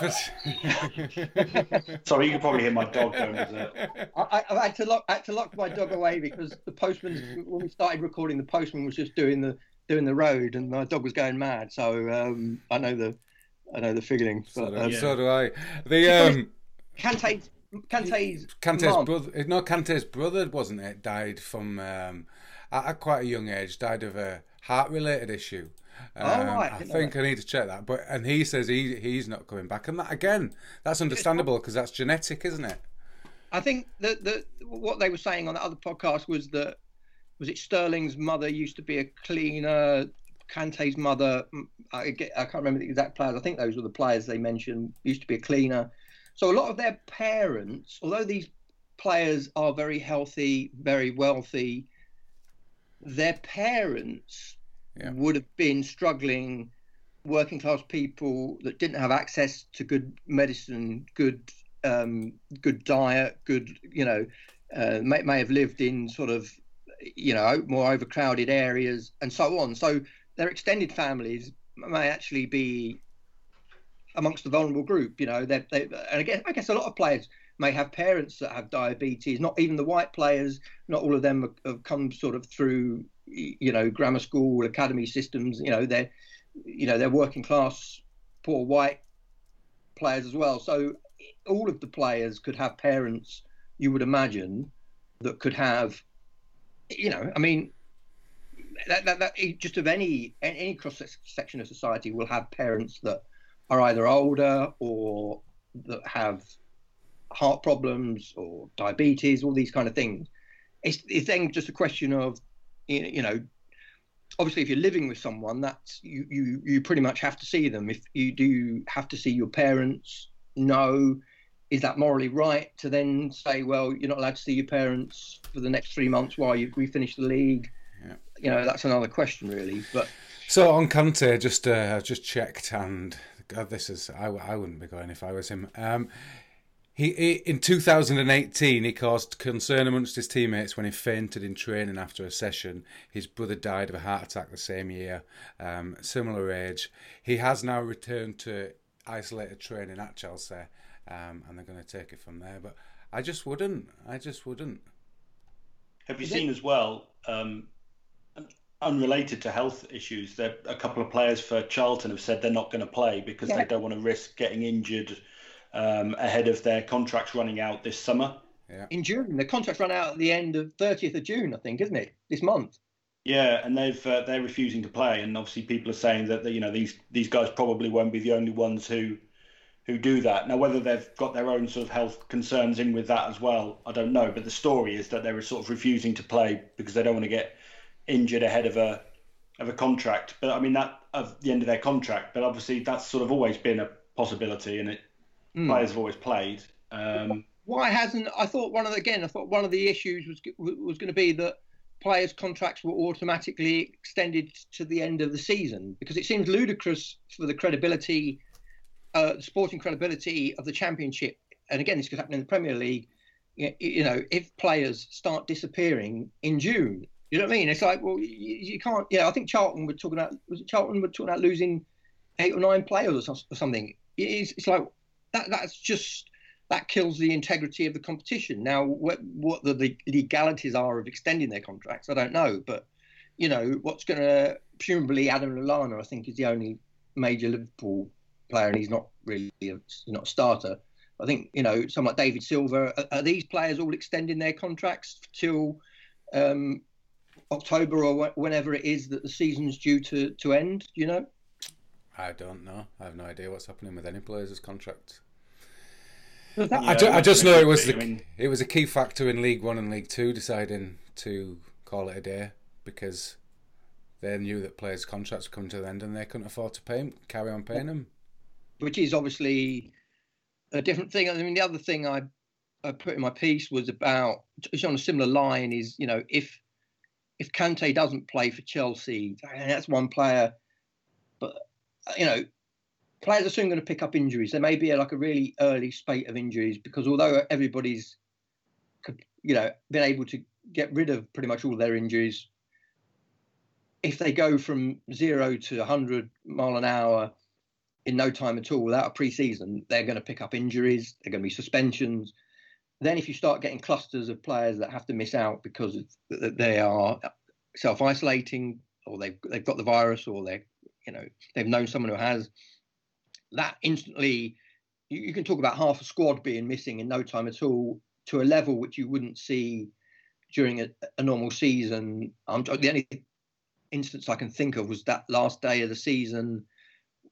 S3: Sorry, you can probably hear my dog going berserk.
S1: I, I, I had to lock I had to lock my dog away because the postman when we started recording the postman was just doing the doing the road and my dog was going mad. So um, I know the I know the feeling.
S2: so,
S1: But,
S2: do,
S1: um,
S2: so do I. The um,
S1: Kante's Kante's
S2: Kante's
S1: mum-
S2: brother, no, Kante's brother wasn't it? Died from um, at quite a young age, died of a heart-related issue.
S1: Um, oh, right.
S2: I, I think I need to check that. But and he says he he's not coming back, and that again, that's understandable because that's genetic, isn't it?
S1: I think that the what they were saying on the other podcast was that was it Sterling's mother used to be a cleaner, Kante's mother. I, get, I can't remember the exact players. I think those were the players they mentioned. Used to be a cleaner. So a lot of their parents, although these players are very healthy, very wealthy, their parents yeah. would have been struggling working class people that didn't have access to good medicine, good um, good diet, good you know, uh, may, may have lived in sort of you know more overcrowded areas and so on. So their extended families may actually be amongst the vulnerable group. You know, they, they and again, I guess a lot of players may have parents that have diabetes. Not even the white players. Not all of them have come sort of through you know grammar school academy systems you know they're you know they're working class poor white players as well. So all of the players could have parents you would imagine that could have you know i mean that, that, that just of any any cross section of society will have parents that are either older or that have heart problems or diabetes all these kind of things. It's, it's then just a question of you know obviously if you're living with someone that's you you you pretty much have to see them. If you do have to see your parents no. Is that morally right to then say well you're not allowed to see your parents for the next three months while you, we finish the league? Yeah. you know that's another question really but
S2: so on Kante just uh, just checked and God, this is I, I wouldn't be going if I was him. Um, he, he, in 2018, he caused concern amongst his teammates when he fainted in training after a session. His brother died of a heart attack the same year, um, similar age. He has now returned to isolated training at Chelsea, um, and they're going to take it from there. But I just wouldn't. I just wouldn't.
S3: Have you Is seen it? as well? Um, unrelated to health issues, there a couple of players for Charlton have said they're not going to play because yeah. they don't want to risk getting injured um, ahead of their contracts running out this summer.
S1: Yeah. In June, the contracts run out at the end of 30th of June, I think, isn't it? This month.
S3: Yeah, and they've uh, they're refusing to play, and obviously people are saying that you know these these guys probably won't be the only ones who who do that. Now, whether they've got their own sort of health concerns in with that as well, I don't know. But the story is that they're sort of refusing to play because they don't want to get injured ahead of a of a contract. But I mean that of the end of their contract. But obviously that's sort of always been a possibility, and it mm. players have always played. Um,
S1: Why hasn't I thought one of the, again? I thought one of the issues was was going to be that players' contracts were automatically extended to the end of the season because it seems ludicrous for the credibility, uh, sporting credibility of the championship. And again, this could happen in the Premier League. You know, if players start disappearing in June, you know what I mean? It's like, well, you, you can't. Yeah, I think Charlton were talking about was it Charlton were talking about losing eight or nine players or something. It's, it's like that that's just that kills the integrity of the competition. Now, what, what the, legalities are of extending their contracts, I don't know. But you know, what's going to presumably Adam Lallana, I think, is the only major Liverpool player, and he's not really a, not a starter. I think you know someone like David Silva. Are, are these players all extending their contracts till um, October or wh- whenever it is that the season's due to to end? You know.
S2: I don't know. I have no idea what's happening with any players' contracts. Yeah, I, ju- I, just know it was the, I mean, it was a key factor in League One and League Two deciding to call it a day because they knew that players' contracts were coming to the end and they couldn't afford to pay them, carry on paying them.
S1: Which is obviously a different thing. I mean, the other thing I, I put in my piece was about it's on a similar line. Is you know if if Kante doesn't play for Chelsea, that's one player, but you know players are soon going to pick up injuries. There may be a, like a really early spate of injuries because although everybody's, you know, been able to get rid of pretty much all their injuries, if they go from zero to 100 mile an hour in no time at all without a pre-season, they're going to pick up injuries. They're going to be suspensions. Then, if you start getting clusters of players that have to miss out because they are self-isolating, or they've they've got the virus, or they you know they've known someone who has, that instantly you, you, can talk about half a squad being missing in no time at all to a level which you wouldn't see during a, a normal season. I'm the only instance I can think of was that last day of the season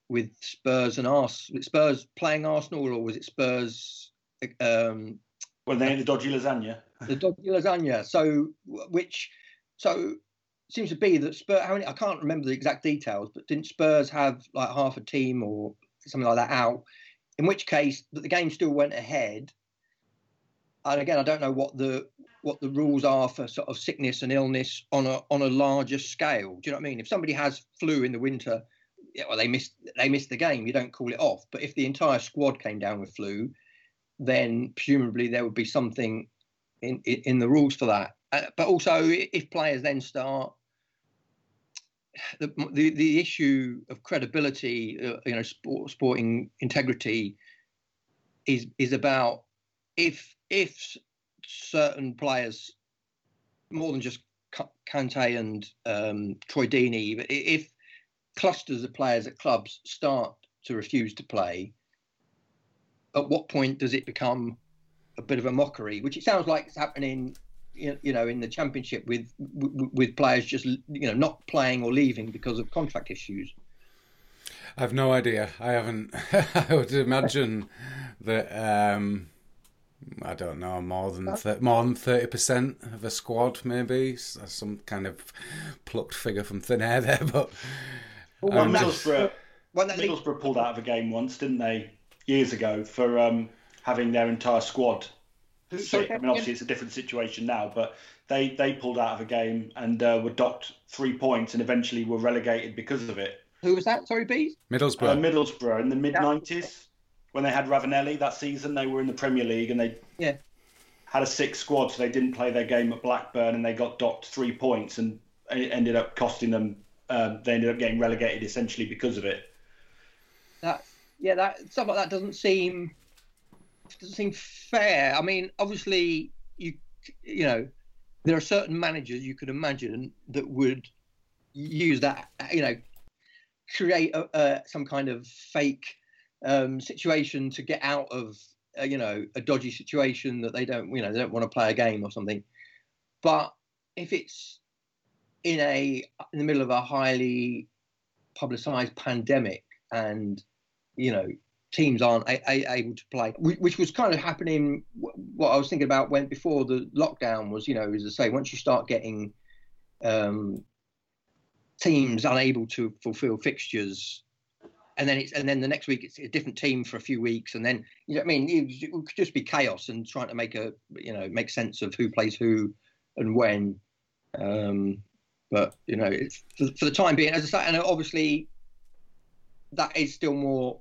S1: with Spurs and Arsenal. Spurs playing Arsenal, or was it Spurs? Um,
S3: well, they the dodgy lasagna.
S1: The dodgy lasagna. So, which, so seems to be that Spurs. How many? I can't remember the exact details, but didn't Spurs have like half a team or something like that out? In which case, the game still went ahead. And again, I don't know what the what the rules are for sort of sickness and illness on a on a larger scale. Do you know what I mean? If somebody has flu in the winter, yeah, well, they missed they missed the game. You don't call it off. But if the entire squad came down with flu, then presumably there would be something in in, in the rules for that. Uh, but also, if players then start the, the, the issue of credibility, uh, you know, sport, sporting integrity, is is about if if certain players, more than just Kante and um, Troy Deeney, but if clusters of players at clubs start to refuse to play, at what point does it become a bit of a mockery? Which it sounds like it's happening you know in the championship with with players just you know not playing or leaving because of contract issues
S2: i've no idea i haven't i would imagine that um I don't know more than th- more than thirty percent of a squad, maybe some kind of plucked figure from thin air there. But
S3: well, um, Middlesbrough, Middlesbrough pulled out of a game once, didn't they? Years ago for um, having their entire squad sick. I mean, obviously it's a different situation now, but they they pulled out of a game and uh, were docked three points and eventually were relegated because of it.
S1: Who was that? Sorry, Beez.
S2: Middlesbrough.
S3: Uh, Middlesbrough in the mid '90s when they had Ravanelli that season. They were in the Premier League and they
S1: yeah
S3: had a six squad, so they didn't play their game at Blackburn and they got docked three points and it ended up costing them. Uh, they ended up getting relegated essentially because of it.
S1: That yeah, that stuff like that doesn't seem doesn't seem fair. I mean, obviously, you you know, there are certain managers you could imagine that would use that, you know, create a, some kind of fake um, situation to get out of, uh, you know, a dodgy situation that they don't, you know, they don't want to play a game or something. But if it's in a in the middle of a highly publicized pandemic and you know teams aren't a, a, able to play, which was kind of happening. What I was thinking about when before the lockdown was, you know, as I say, once you start getting um, teams unable to fulfil fixtures, and then it's and then the next week it's a different team for a few weeks, and then you know, I mean, it, it could just be chaos and trying to make a you know make sense of who plays who and when. Um, but you know, for, for the time being, as I say, and obviously that is still more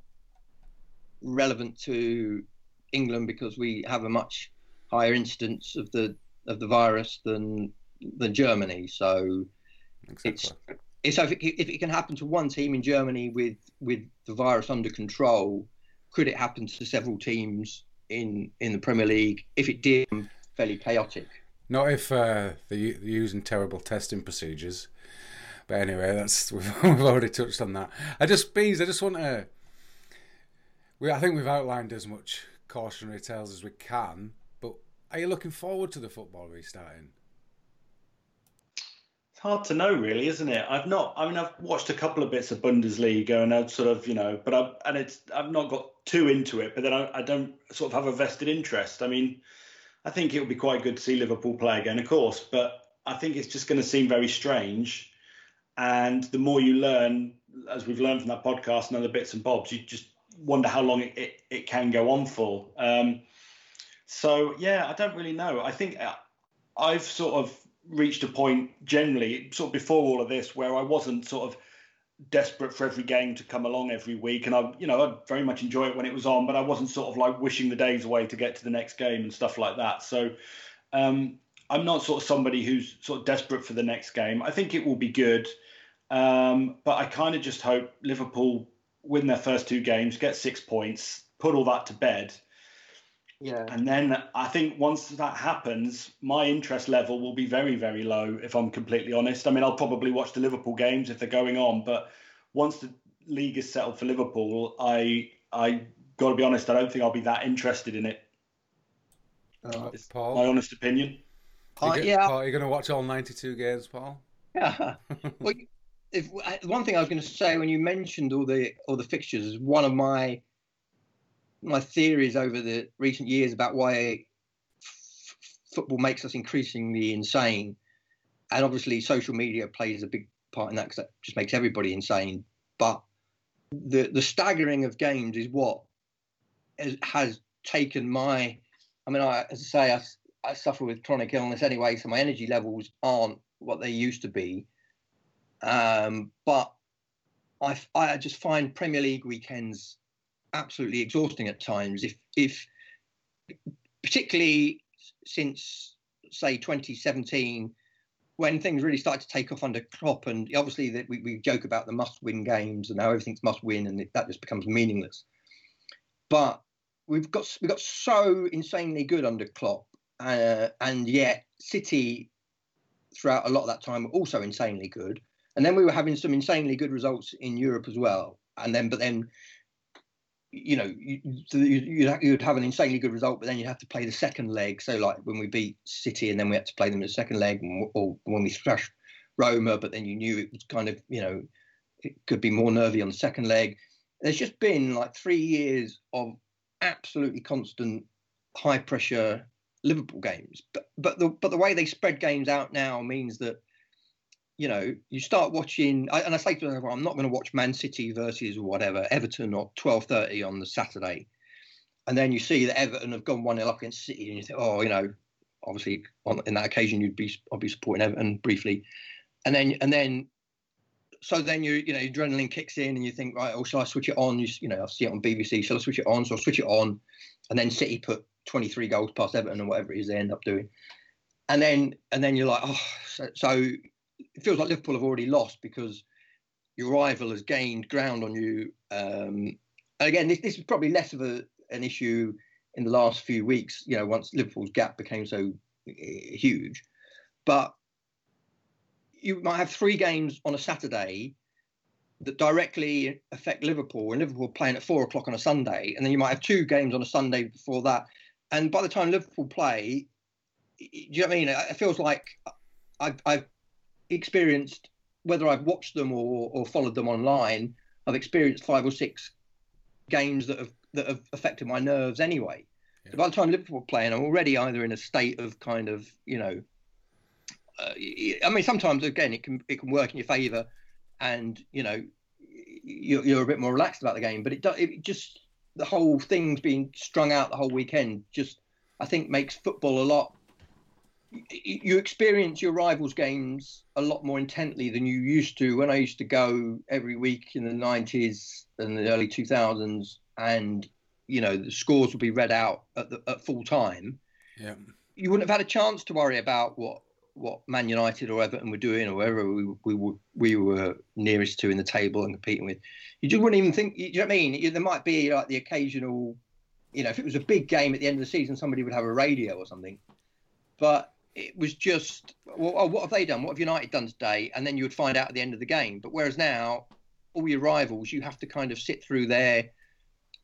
S1: relevant to England because we have a much higher incidence of the of the virus than than Germany. So exactly. it's it's if it, if it can happen to one team in Germany with with the virus under control, could it happen to several teams in in the Premier League? If it did, fairly chaotic.
S2: Not if uh, they're using terrible testing procedures. But anyway, that's we've, we've already touched on that. I just Beez. I just want to we, I think we've outlined as much cautionary tales as we can, but are you looking forward to the football restarting?
S3: It's hard to know, really, isn't it? I've not. I mean, I've watched a couple of bits of Bundesliga, and I've sort of, you know, but I've and it's I've not got too into it, but then I, I don't sort of have a vested interest. I mean, I think it would be quite good to see Liverpool play again, of course, but I think it's just going to seem very strange. And the more you learn, as we've learned from that podcast and other bits and bobs, you just wonder how long it, it, it can go on for. Um, so yeah, I don't really know. I think uh, I've sort of reached a point generally, sort of before all of this, where I wasn't sort of desperate for every game to come along every week, and I, you know, I very much enjoy it when it was on, but I wasn't sort of like wishing the days away to get to the next game and stuff like that. So. Um, I'm not sort of somebody who's sort of desperate for the next game. I think it will be good, um, but I kind of just hope Liverpool win their first two games, get six points, put all that to bed.
S1: Yeah.
S3: And then I think once that happens, my interest level will be very, very low, if I'm completely honest. I mean, I'll probably watch the Liverpool games if they're going on, but once the league is settled for Liverpool, I I got to be honest, I don't think I'll be that interested in it.
S2: Uh, Paul?
S3: My honest opinion.
S2: Uh, you yeah. Paul, are you going to watch all 92 games, Paul?
S1: Yeah. well, if one thing I was going to say when you mentioned all the all the fixtures is one of my my theories over the recent years about why f- football makes us increasingly insane, and obviously social media plays a big part in that because that just makes everybody insane. But the the staggering of games is what has, has taken my. I mean, I, as I say, I, I suffer with chronic illness anyway, so my energy levels aren't what they used to be. Um, but I, I just find Premier League weekends absolutely exhausting at times. If, if particularly since say 2017, when things really started to take off under Klopp, and obviously that we, we joke about the must-win games and how everything's must-win, and that just becomes meaningless. But we've got we got so insanely good under Klopp, uh, and yet City throughout a lot of that time were also insanely good. And then we were having some insanely good results in Europe as well. And then, but then, you know, you, you'd have an insanely good result, but then you'd have to play the second leg. So, like when we beat City, and then we had to play them in the second leg, or when we thrashed Roma, but then you knew it was kind of, you know, it could be more nervy on the second leg. There's just been like three years of absolutely constant high pressure Liverpool games. But but the but the way they spread games out now means that you know, you start watching, and I say to them, I'm not going to watch Man City versus whatever Everton or 12:30 on the Saturday, and then you see that Everton have gone one 0 up against City, and you think, oh, you know, obviously on in that occasion you'd be I'd be supporting Everton briefly, and then and then, so then you you know adrenaline kicks in and you think, right, oh, shall I switch it on? You, you know, I see it on BBC, shall I switch it on? So I switch it on, and then City put 23 goals past Everton or whatever it is they end up doing, and then and then you're like, oh, so, so it feels like Liverpool have already lost because your rival has gained ground on you. Um, again, this, this is probably less of a, an issue in the last few weeks, you know, once Liverpool's gap became so eh, huge. But you might have three games on a Saturday that directly affect Liverpool, and Liverpool playing at four o'clock on a Sunday, and then you might have two games on a Sunday before that. And by the time Liverpool play, do you know what I mean? It feels like I've, I've experienced whether I've watched them or, or followed them online. I've experienced five or six games that have that have affected my nerves anyway. Yeah. So by the time Liverpool playing, I'm already either in a state of kind of you know. Uh, I mean, sometimes again it can it can work in your favour, and you know you're, you're a bit more relaxed about the game. But it does it just the whole thing's being strung out the whole weekend. Just I think makes football a lot you experience your rivals' games a lot more intently than you used to when I used to go every week in the 90s and the early 2000s, and you know the scores would be read out at, the, at full time.
S2: Yeah,
S1: you wouldn't have had a chance to worry about what what Man United or Everton were doing or wherever we we were, we were nearest to in the table and competing with. You just wouldn't even think. You know what I mean? There might be like the occasional, you know, if it was a big game at the end of the season, somebody would have a radio or something. But it was just, well, oh, what have they done? What have United done today? And then you would find out at the end of the game. But whereas now, all your rivals, you have to kind of sit through their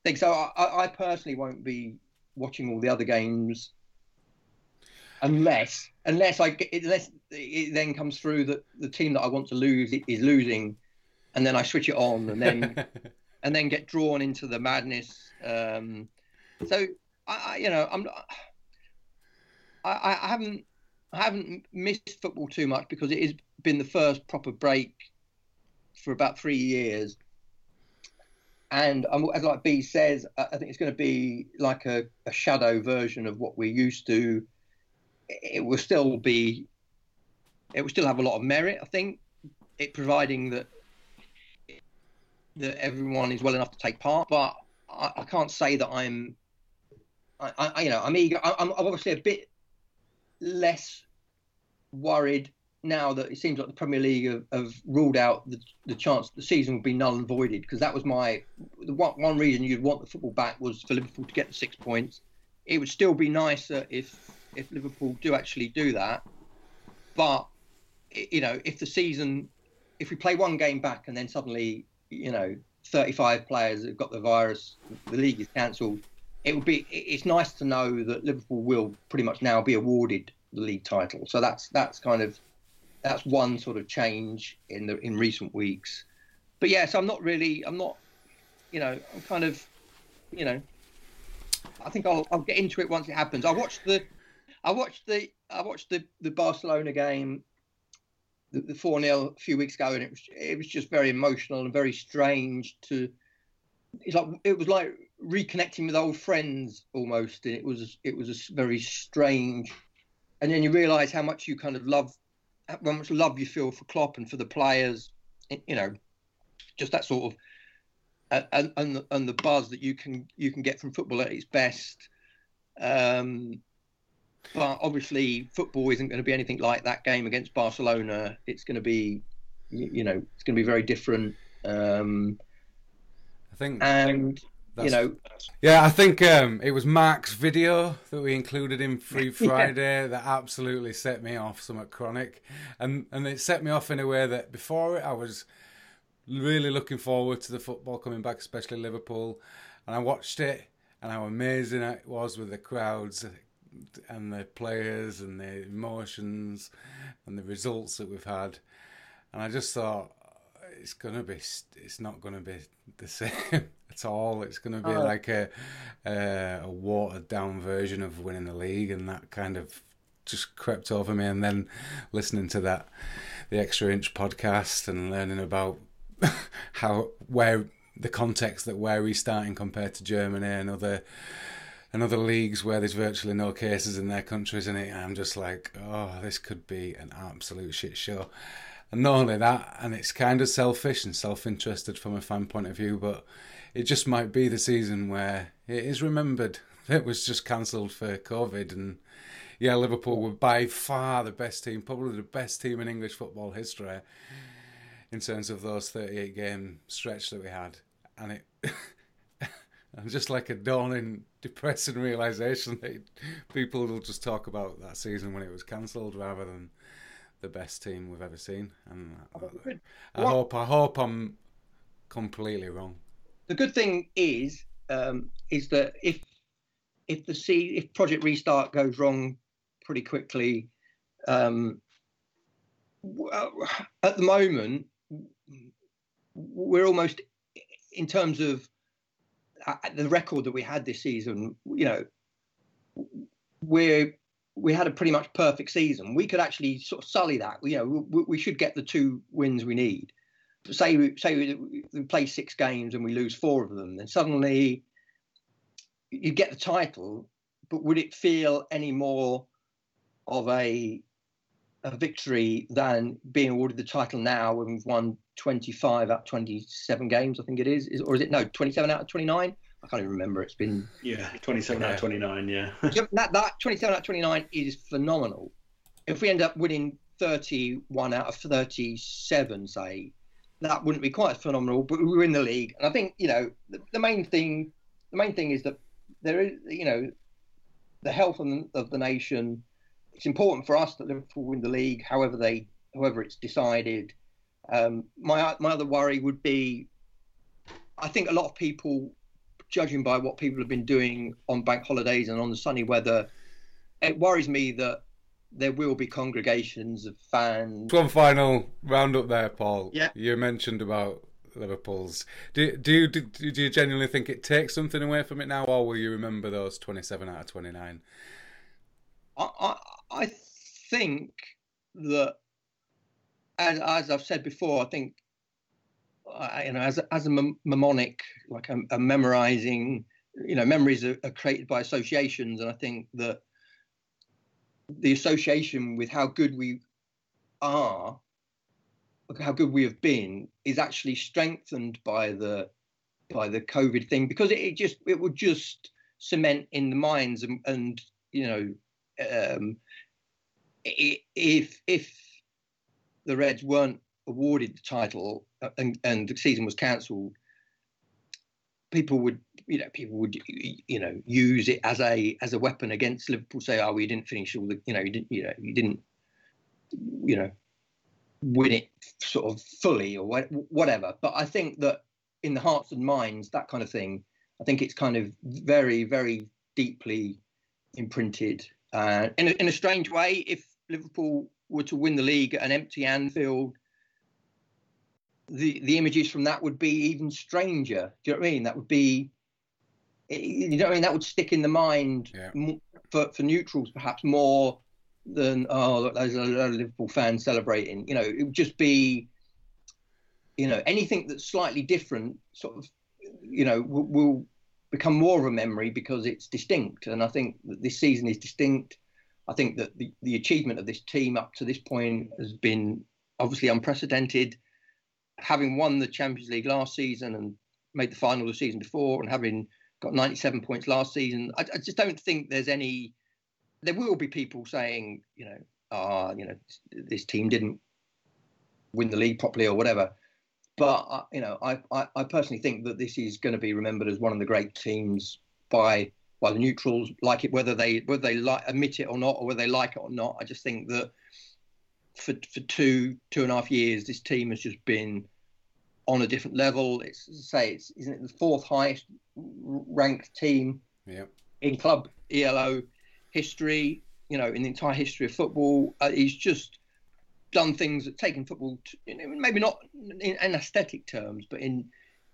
S1: thing. So I, I personally won't be watching all the other games unless unless I unless it then comes through that the team that I want to lose is losing, and then I switch it on, and then and then get drawn into the madness. Um, so I, I, you know, I'm I, I haven't I haven't missed football too much because it has been the first proper break for about three years. And as like B says, I think it's going to be like a, a shadow version of what we're used to. It will still be, it will still have a lot of merit. I think it providing that that everyone is well enough to take part. But I, I can't say that I'm, I, I, you know, I'm eager. I, I'm obviously a bit less worried now that it seems like the Premier League have, have ruled out the, the chance the season will be null and voided because that was my one, one reason you'd want the football back was for Liverpool to get the six points. It would still be nicer if if Liverpool do actually do that, but you know if the season if we play one game back and then suddenly you know 35 players have got the virus, the league is cancelled. It would be. It's nice to know that Liverpool will pretty much now be awarded the league title. So that's that's kind of that's one sort of change in the in recent weeks. But yes, I'm not really. I'm not. You know, I'm kind of. You know, I think I'll I'll get into it once it happens. I watched the. I watched the I watched the, the Barcelona game, the four 0 a few weeks ago, and it was it was just very emotional and very strange to. It's like it was like reconnecting with old friends almost, and it was it was a very strange. And then you realise how much you kind of love, how much love you feel for Klopp and for the players, you know, just that sort of, and and and the buzz that you can you can get from football at its best. Um, but obviously, football isn't going to be anything like that game against Barcelona. It's going to be, you know, it's going to be very different. Um,
S2: I think,
S1: and you know,
S2: yeah, I think um, it was Mark's video that we included in Free Friday yeah. that absolutely set me off. Somewhat chronic, and and it set me off in a way that before it I was really looking forward to the football coming back, especially Liverpool, and I watched it and how amazing it was with the crowds and the players and the emotions and the results that we've had. And I just thought it's gonna be, it's not gonna be the same at all. It's gonna be oh. like a, a a watered down version of winning the league, and that kind of just crept over me. And then listening to that, the Extra Inch podcast, and learning about how where the context that where we're restarting compared to Germany and other and other leagues where there's virtually no cases in their countries in it. I'm just like, oh, this could be an absolute shit show. And not only that, and it's kind of selfish and self-interested from a fan point of view, but it just might be the season where it is remembered it was just cancelled for COVID. And yeah, Liverpool were by far the best team, probably the best team in English football history in terms of those 38 game stretch that we had. And it and just like a dawning, depressing realization that people will just talk about that season when it was cancelled rather than the best team we've ever seen. And I, hope I hope I'm completely wrong.
S1: The good thing is um, is that if if the C if Project Restart goes wrong pretty quickly, um, at the moment we're almost in terms of the record that we had this season, you know, we we had a pretty much perfect season. We could actually sort of sully that. You know, we, we should get the two wins we need. Say we say we, we play six games and we lose four of them, then suddenly you get the title. But would it feel any more of a a victory than being awarded the title now when we've won 25 out of 27 games, I think it is. is or is it no 27 out of 29? I can't even remember. It's been
S3: yeah 27 out of 29. Yeah,
S1: that that 27 out of 29 is phenomenal. If we end up winning 31 out of 37, say, that wouldn't be quite as phenomenal. But we were in the league, and I think you know the, the main thing. The main thing is that there is you know the health of the, of the nation it's important for us that Liverpool win the league, however they, however it's decided. Um, my my other worry would be, I think a lot of people, judging by what people have been doing on bank holidays and on the sunny weather, it worries me that there will be congregations of fans.
S2: One final roundup there, Paul.
S1: Yeah.
S2: You mentioned about Liverpool's. Do do you, do, do you genuinely think it takes something away from it now, or will you remember those twenty-seven out of twenty-nine?
S1: I, I, I think that, as, as I've said before, I think, you know, as a, as a mnemonic, like a, a memorizing, you know, memories are, are created by associations, and I think that the association with how good we are, how good we have been, is actually strengthened by the by the COVID thing because it, it just it would just cement in the minds and, and you know um, if if the Reds weren't awarded the title and, and the season was cancelled, people would you know people would you know use it as a as a weapon against Liverpool. Say, oh, we didn't finish all the you know you didn't you know you didn't you know win it sort of fully or whatever. But I think that in the hearts and minds, that kind of thing, I think it's kind of very very deeply imprinted Uh, in, a, in a strange way, if Liverpool were to win the league at an empty Anfield, the the images from that would be even stranger. Do you know what I mean? That would be, eh, you know, what I mean that would stick in the mind
S2: Yeah.
S1: m- for for neutrals perhaps more than oh look, there's a lot of Liverpool fans celebrating. You know, it would just be, you know, anything that's slightly different, sort of, you know, will, will become more of a memory because it's distinct. And I think that this season is distinct. I think that the, the achievement of this team up to this point has been obviously unprecedented. Having won the Champions League last season and made the final the season before, and having got 97 points last season, I, I just don't think there's any. There will be people saying, you know, ah, you know, this team didn't win the league properly or whatever. But uh, you know, I, I, I personally think that this is going to be remembered as one of the great teams by by the neutrals, like it whether they whether they like admit it or not, or whether they like it or not. I just think that for for two two and a half years, this team has just been on a different level. It's say it's isn't it the fourth highest ranked team
S2: Yeah.
S1: in club ELO history. You know, in the entire history of football, uh, he's just done things that taken football, to, maybe not in, in aesthetic terms, but in,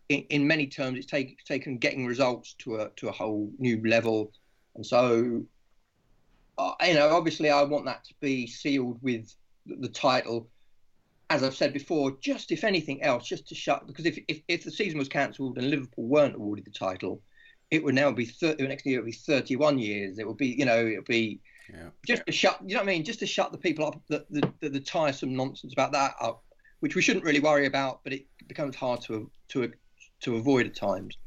S1: in in many terms, it's take, taken getting results to a to a whole new level. And so, uh, you know, obviously, I want that to be sealed with the, title. As I've said before, just if anything else, just to shut because if if, if the season was cancelled and Liverpool weren't awarded the title, it would now be 30, next year it would be 31 years. It would be, you know, it would be
S2: Yeah.
S1: just to shut, you know what I mean? Just to shut the people up, the, the, the, the tiresome nonsense about that up, which we shouldn't really worry about, but it becomes hard to to to avoid at times.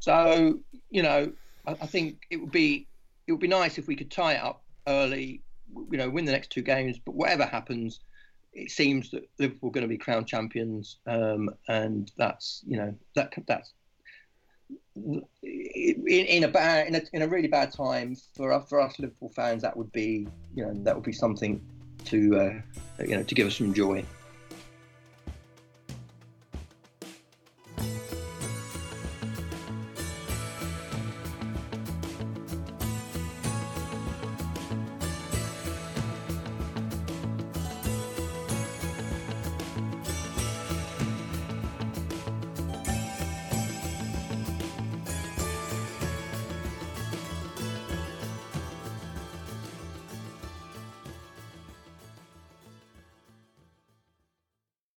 S1: So, you know, I, I think it would be it would be nice if we could tie it up early, you know, win the next two games. But whatever happens, it seems that Liverpool are going to be crown champions, um, and that's you know that that's in, in a bad in a, in a really bad time for for us Liverpool fans. That would be you know that would be something to uh, you know to give us some joy.